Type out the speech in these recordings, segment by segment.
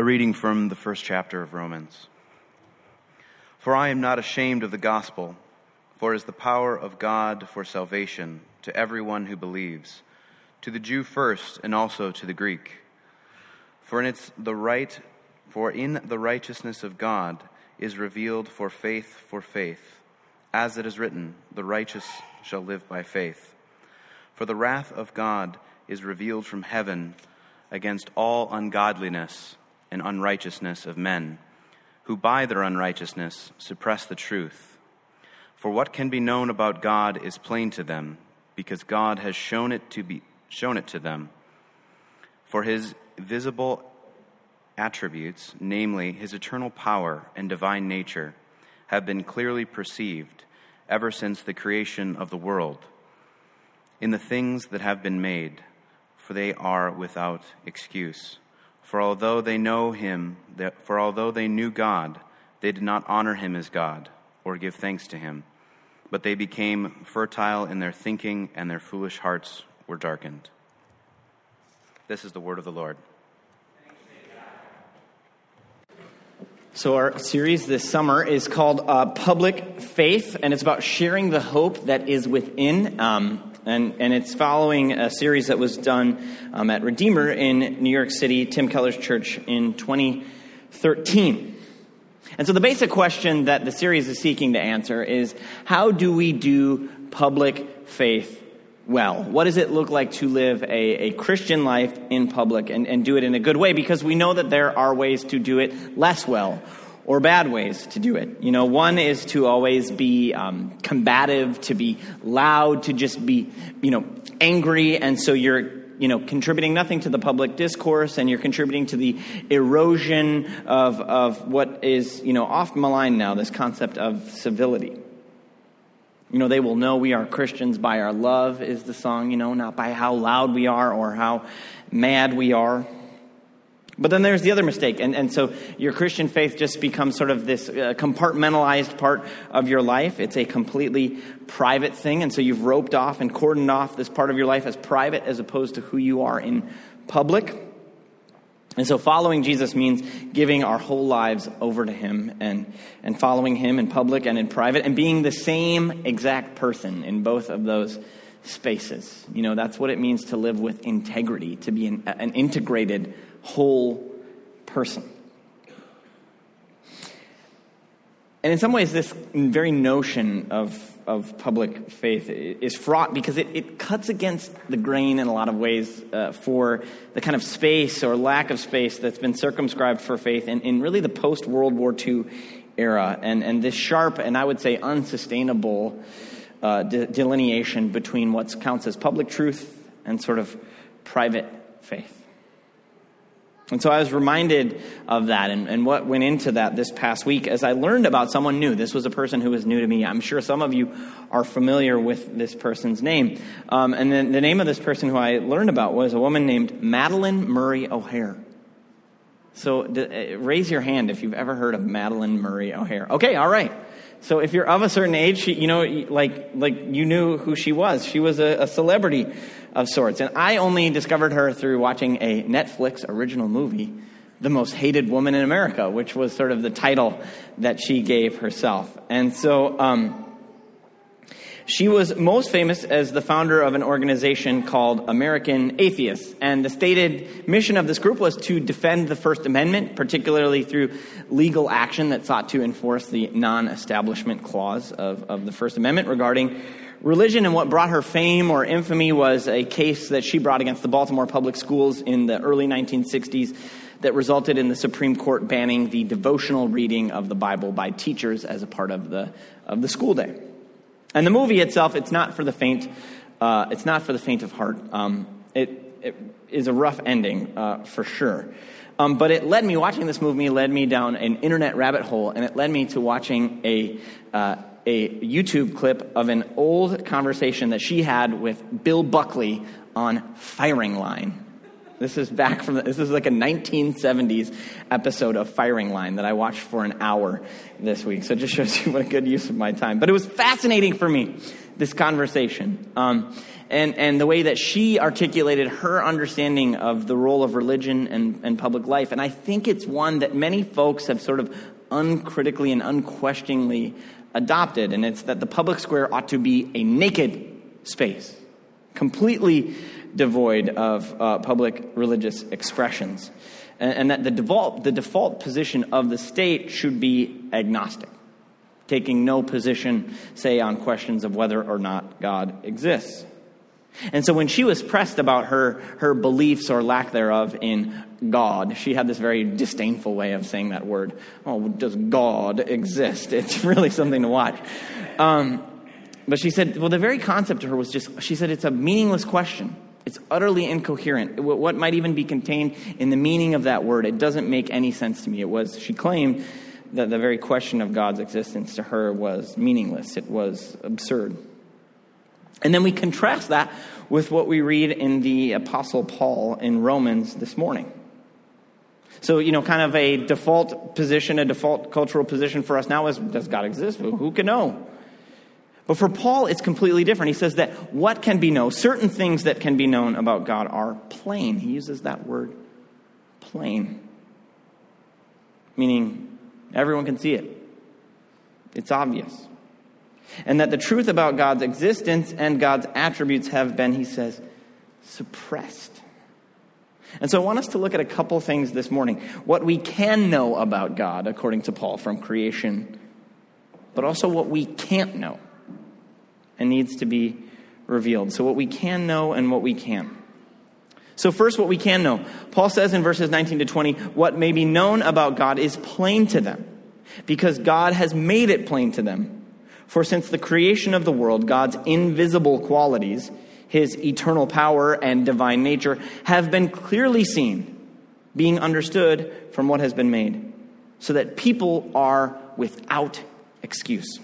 A reading from the first chapter of Romans. For I am not ashamed of the gospel, for it is the power of God for salvation to everyone who believes, to the Jew first and also to the Greek. For in it's the right for in the righteousness of God is revealed for faith for faith, as it is written, the righteous shall live by faith. For the wrath of God is revealed from heaven against all ungodliness and unrighteousness of men, who by their unrighteousness suppress the truth. For what can be known about God is plain to them, because God has shown it to be shown it to them. For his visible attributes, namely his eternal power and divine nature, have been clearly perceived ever since the creation of the world in the things that have been made, for they are without excuse. For although they know him, for although they knew God, they did not honor him as God or give thanks to him, but they became fertile in their thinking, and their foolish hearts were darkened. This is the word of the Lord. So, our series this summer is called uh, Public Faith, and it's about sharing the hope that is within. Um, and, and it's following a series that was done um, at Redeemer in New York City, Tim Keller's church, in 2013. And so, the basic question that the series is seeking to answer is how do we do public faith well? What does it look like to live a, a Christian life in public and, and do it in a good way? Because we know that there are ways to do it less well or bad ways to do it. You know, one is to always be um, combative, to be loud, to just be, you know, angry, and so you're, you know, contributing nothing to the public discourse, and you're contributing to the erosion of of what is, you know, oft maligned now. This concept of civility. You know, they will know we are Christians by our love, is the song, you know, not by how loud we are or how mad we are. But then there's the other mistake. And, and so your Christian faith just becomes sort of this uh, compartmentalized part of your life. It's a completely private thing. And so you've roped off and cordoned off this part of your life as private as opposed to who you are in public. And so following Jesus means giving our whole lives over to Him and, and following Him in public and in private and being the same exact person in both of those spaces. You know, that's what it means to live with integrity, to be an, an integrated whole person. And in some ways, this very notion of, of public faith is fraught because it, it cuts against the grain in a lot of ways uh, for the kind of space or lack of space that's been circumscribed for faith in, in really the post World War II era. And, and this sharp and I would say unsustainable uh, de- delineation between what counts as public truth and sort of private faith. And so I was reminded of that and, and, what went into that this past week as I learned about someone new. This was a person who was new to me. I'm sure some of you are familiar with this person's name. Um, and then the name of this person who I learned about was a woman named Madalyn Murray O'Hair. So d- uh, raise your hand if you've ever heard of Madalyn Murray O'Hair. Okay, all right. So if you're of a certain age, she, you know, like, like you knew who she was. She was a, a celebrity of sorts. And I only discovered her through watching a Netflix original movie, The Most Hated Woman in America, which was sort of the title that she gave herself. And so, um, she was most famous as the founder of an organization called American Atheists. And the stated mission of this group was to defend the First Amendment, particularly through legal action that sought to enforce the non establishment clause of, of the First Amendment regarding religion. And what brought her fame or infamy was a case that she brought against the Baltimore Public Schools in the early 1960s that resulted in the Supreme Court banning the devotional reading of the Bible by teachers as a part of the, of the school day. And the movie itself, it's not for the faint. Uh, it's not for the faint of heart. Um, it, it is a rough ending uh, for sure. Um, but it led me watching this movie led me down an internet rabbit hole, and it led me to watching a uh, a YouTube clip of an old conversation that she had with Bill Buckley on Firing Line. This is back from, the, this is like a 1970s episode of Firing Line that I watched for an hour this week. So it just shows you what a good use of my time. But it was fascinating for me this conversation. Um, and, and the way that she articulated her understanding of the role of religion and, and public life. And I think it's one that many folks have sort of uncritically and unquestioningly adopted. And it's that the public square ought to be a naked space, completely devoid of uh, public religious expressions. And, and that the default, the default position of the state should be agnostic taking no position, say, on questions of whether or not God exists. And so when she was pressed about her, her beliefs or lack thereof in God, she had this very disdainful way of saying that word. Oh, does God exist? It's really something to watch. Um, but she said, well, the very concept to her was just, she said, it's a meaningless question. It's utterly incoherent. What might even be contained in the meaning of that word? It doesn't make any sense to me. It was, she claimed that the very question of God's existence to her was meaningless. It was absurd. And then we contrast that with what we read in the Apostle Paul in Romans this morning. So, you know, kind of a default position, a default cultural position for us now is does God exist? Who can know? But for Paul, it's completely different. He says that what can be known, certain things that can be known about God are plain. He uses that word, plain, meaning everyone can see it. It's obvious and that the truth about God's existence and God's attributes have been, he says, suppressed. And so I want us to look at a couple things this morning. What we can know about God, according to Paul, from creation, but also what we can't know and needs to be revealed. So, what we can know and what we can't. So, first, what we can know. Paul says in verses 19 to 20, what may be known about God is plain to them because God has made it plain to them. For since the creation of the world, God's invisible qualities, his eternal power and divine nature, have been clearly seen, being understood from what has been made, so that people are without excuse.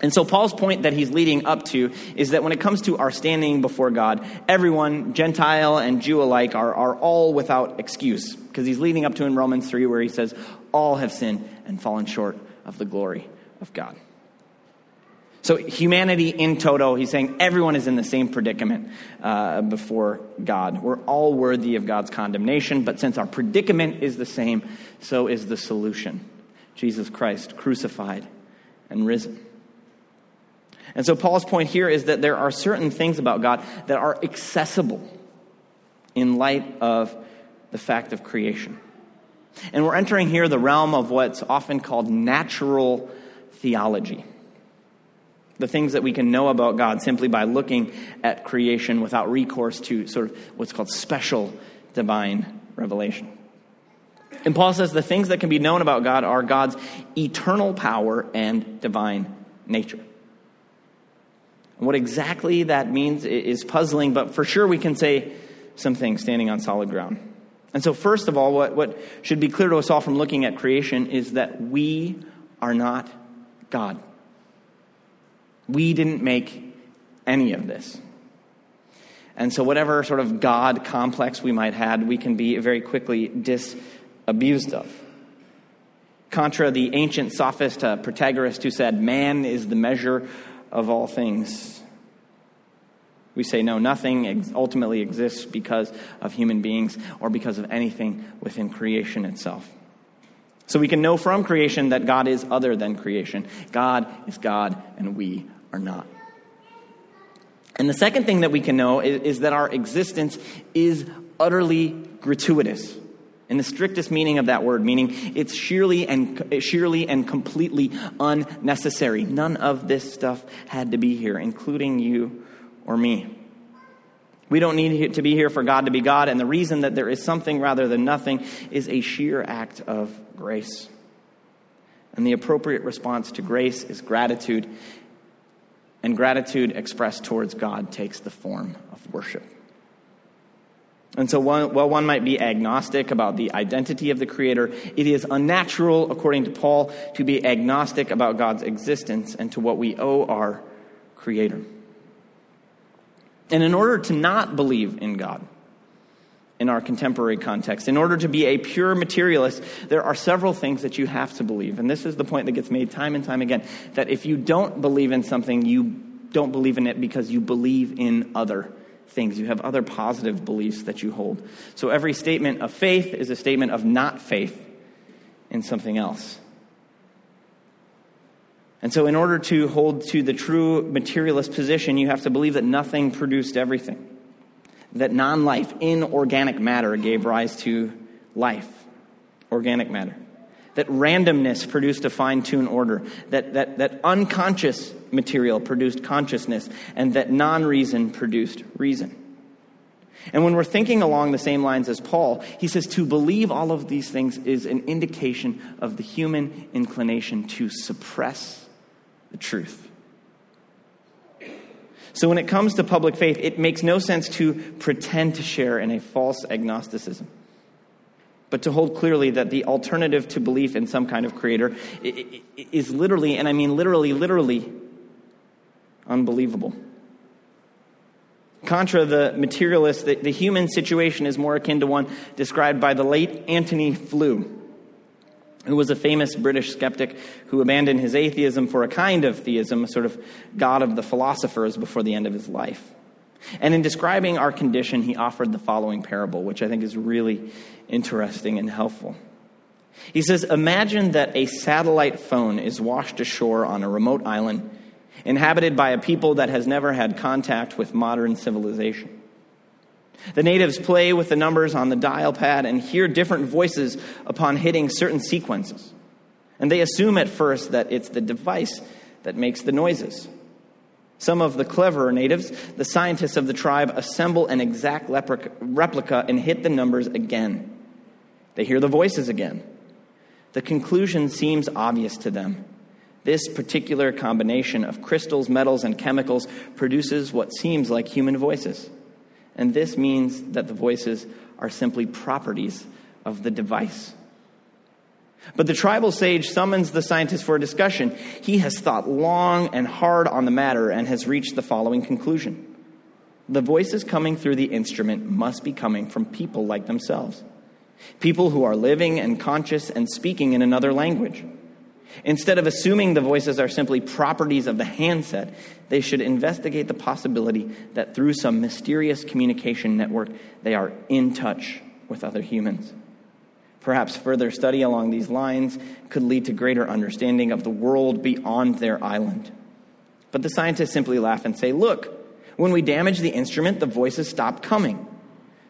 And so, Paul's point that he's leading up to is that when it comes to our standing before God, everyone, Gentile and Jew alike, are, are all without excuse. Because he's leading up to in Romans 3, where he says, All have sinned and fallen short of the glory of God. So, humanity in toto, he's saying everyone is in the same predicament uh, before God. We're all worthy of God's condemnation, but since our predicament is the same, so is the solution Jesus Christ, crucified and risen. And so, Paul's point here is that there are certain things about God that are accessible in light of the fact of creation. And we're entering here the realm of what's often called natural theology the things that we can know about God simply by looking at creation without recourse to sort of what's called special divine revelation. And Paul says the things that can be known about God are God's eternal power and divine nature. And what exactly that means is puzzling, but for sure we can say some things standing on solid ground. And so, first of all, what, what should be clear to us all from looking at creation is that we are not God. We didn't make any of this. And so, whatever sort of God complex we might have, we can be very quickly disabused of. Contra the ancient sophist uh, Protagoras, who said, Man is the measure of all things. We say, no, nothing ex- ultimately exists because of human beings or because of anything within creation itself. So we can know from creation that God is other than creation. God is God, and we are not. And the second thing that we can know is, is, that our existence is utterly gratuitous. In the strictest meaning of that word, meaning it's sheerly and, sheerly and completely unnecessary. None of this stuff had to be here, including you or me. We don't need to be here for God to be God, and the reason that there is something rather than nothing is a sheer act of grace. And the appropriate response to grace is gratitude and gratitude expressed towards God takes the form of worship. And so, while one might be agnostic about the identity of the Creator, it is unnatural, according to Paul, to be agnostic about God's existence and to what we owe our Creator. And in order to not believe in God, in our contemporary context. In order to be a pure materialist, there are several things that you have to believe. And this is the point that gets made time and time again that if you don't believe in something, you don't believe in it because you believe in other things. You have other positive beliefs that you hold. So every statement of faith is a statement of not faith in something else. And so, in order to hold to the true materialist position, you have to believe that nothing produced everything, that non life, inorganic matter, gave rise to life, organic matter, that randomness produced a fine tuned order, that, that, that unconscious material produced consciousness, and that non reason produced reason. And when we're thinking along the same lines as Paul, he says to believe all of these things is an indication of the human inclination to suppress the truth. So when it comes to public faith, it makes no sense to pretend to share in a false agnosticism, but to hold clearly that the alternative to belief in some kind of creator is literally, and I mean literally, literally, unbelievable. Contra the materialist, the, human situation is more akin to one described by the late Antony Flew who was a famous British skeptic who abandoned his atheism for a kind of theism, a sort of God of the philosophers, before the end of his life. And in describing our condition, he offered the following parable, which I think is really interesting and helpful. He says Imagine that a satellite phone is washed ashore on a remote island inhabited by a people that has never had contact with modern civilization. The natives play with the numbers on the dial pad and hear different voices upon hitting certain sequences. And they assume at first that it's the device that makes the noises. Some of the cleverer natives, the scientists of the tribe, assemble an exact replica and hit the numbers again. They hear the voices again. The conclusion seems obvious to them. This particular combination of crystals, metals, and chemicals produces what seems like human voices. And this means that the voices are simply properties of the device. But the tribal sage summons the scientist for a discussion. He has thought long and hard on the matter and has reached the following conclusion The voices coming through the instrument must be coming from people like themselves, people who are living and conscious and speaking in another language. Instead of assuming the voices are simply properties of the handset, they should investigate the possibility that through some mysterious communication network, they are in touch with other humans. Perhaps further study along these lines could lead to greater understanding of the world beyond their island. But the scientists simply laugh and say, Look, when we damage the instrument, the voices stop coming.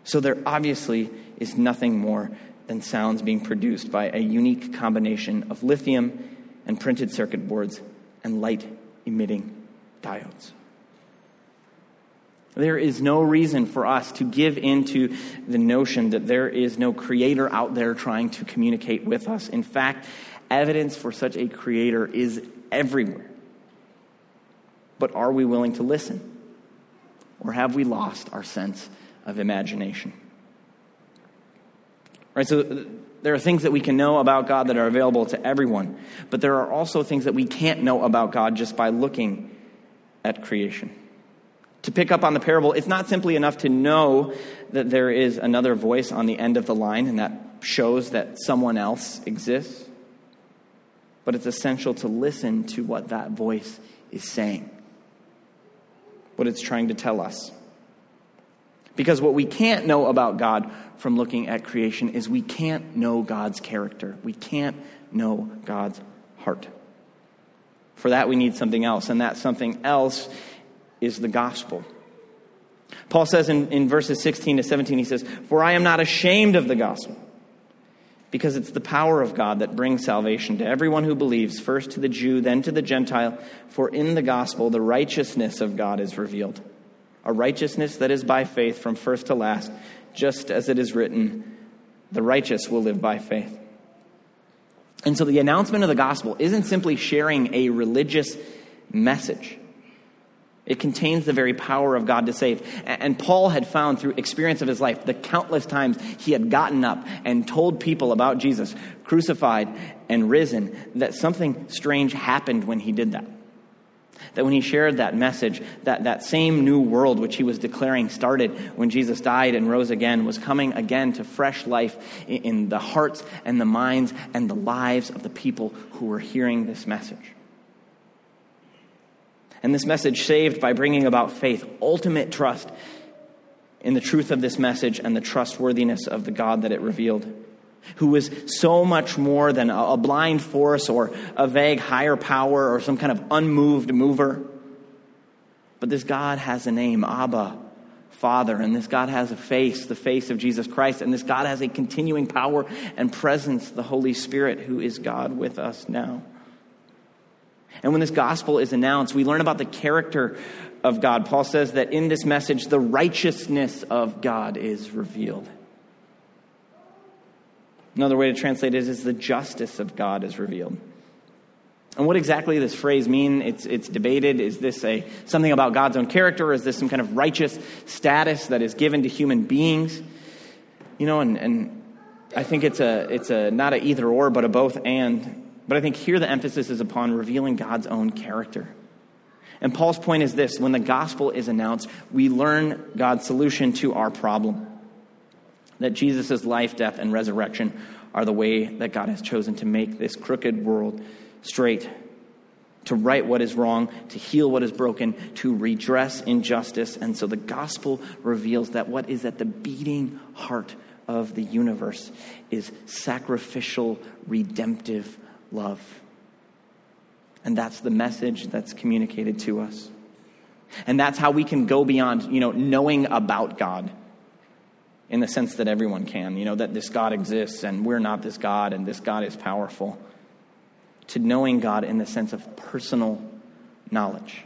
So there obviously is nothing more than sounds being produced by a unique combination of lithium and printed circuit boards and light emitting diodes. There is no reason for us to give into the notion that there is no creator out there trying to communicate with us. In fact, evidence for such a creator is everywhere. But are we willing to listen? Or have we lost our sense of imagination? Right, so uh, there are things that we can know about God that are available to everyone, but there are also things that we can't know about God just by looking at creation. To pick up on the parable, it's not simply enough to know that there is another voice on the end of the line and that shows that someone else exists, but it's essential to listen to what that voice is saying, what it's trying to tell us. Because what we can't know about God from looking at creation is we can't know God's character. We can't know God's heart. For that, we need something else, and that something else is the gospel. Paul says in, in verses 16 to 17, he says, For I am not ashamed of the gospel, because it's the power of God that brings salvation to everyone who believes, first to the Jew, then to the Gentile. For in the gospel, the righteousness of God is revealed a righteousness that is by faith from first to last, just as it is written, the righteous will live by faith. And so the announcement of the gospel isn't simply sharing a religious message. It contains the very power of God to save. And Paul had found through experience of his life the countless times he had gotten up and told people about Jesus, crucified and risen, that something strange happened when he did that. That when he shared that message, that, that same new world which he was declaring started when Jesus died and rose again was coming again to fresh life in, in the hearts and the minds and the lives of the people who were hearing this message. And this message saved by bringing about faith, ultimate trust in the truth of this message and the trustworthiness of the God that it revealed, who was so much more than a blind force or a vague higher power or some kind of unmoved mover. But this God has a name, Abba, Father, and this God has a face, the face of Jesus Christ, and this God has a continuing power and presence, the Holy Spirit, who is God with us now. And when this gospel is announced, we learn about the character of God. Paul says that in this message, the righteousness of God is revealed. Another way to translate it is the justice of God is revealed. And what exactly does this phrase mean? It's, it's debated. Is this a, something about God's own character, is this some kind of righteous status that is given to human beings? You know, and, and I think it's a, it's a not a either or, but a both and. But I think here the emphasis is upon revealing God's own character. And Paul's point is this when the gospel is announced, we learn God's solution to our problem. That Jesus' life, death, and resurrection are the way that God has chosen to make this crooked world straight, to right what is wrong, to heal what is broken, to redress injustice. And so the gospel reveals that what is at the beating heart of the universe is sacrificial, redemptive love. And that's the message that's communicated to us. And that's how we can go beyond, you know, knowing about God in the sense that everyone can, you know, that this God exists and we're not this God and this God is powerful to knowing God in the sense of personal knowledge.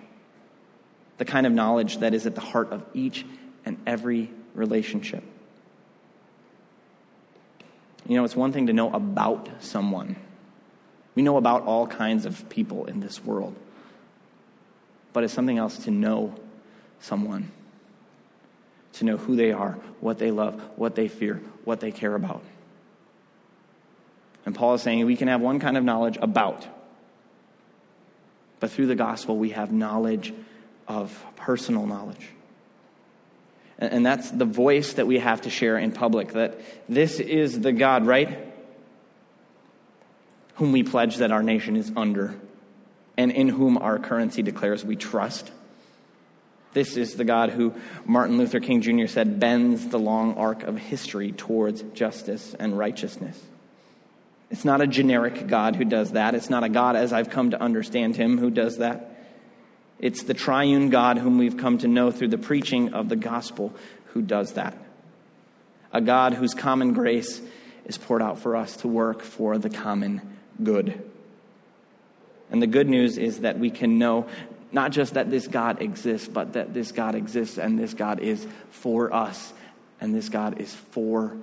The kind of knowledge that is at the heart of each and every relationship. You know, it's one thing to know about someone. We know about all kinds of people in this world. But it's something else to know someone, to know who they are, what they love, what they fear, what they care about. And Paul is saying we can have one kind of knowledge about, but through the gospel, we have knowledge of personal knowledge. And that's the voice that we have to share in public that this is the God, right? Whom we pledge that our nation is under, and in whom our currency declares we trust. This is the God who Martin Luther King Jr. said bends the long arc of history towards justice and righteousness. It's not a generic God who does that. It's not a God as I've come to understand him who does that. It's the triune God whom we've come to know through the preaching of the gospel who does that. A God whose common grace is poured out for us to work for the common good. And the good news is that we can know not just that this God exists, but that this God exists and this God is for us and this God is for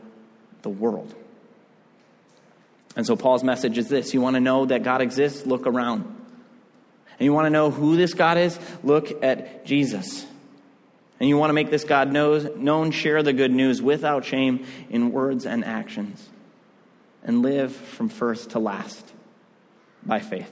the world. And so Paul's message is this you want to know that God exists? Look around. And you want to know who this God is? Look at Jesus. And you want to make this God knows, known, share the good news without shame in words and actions. And live from first to last by faith.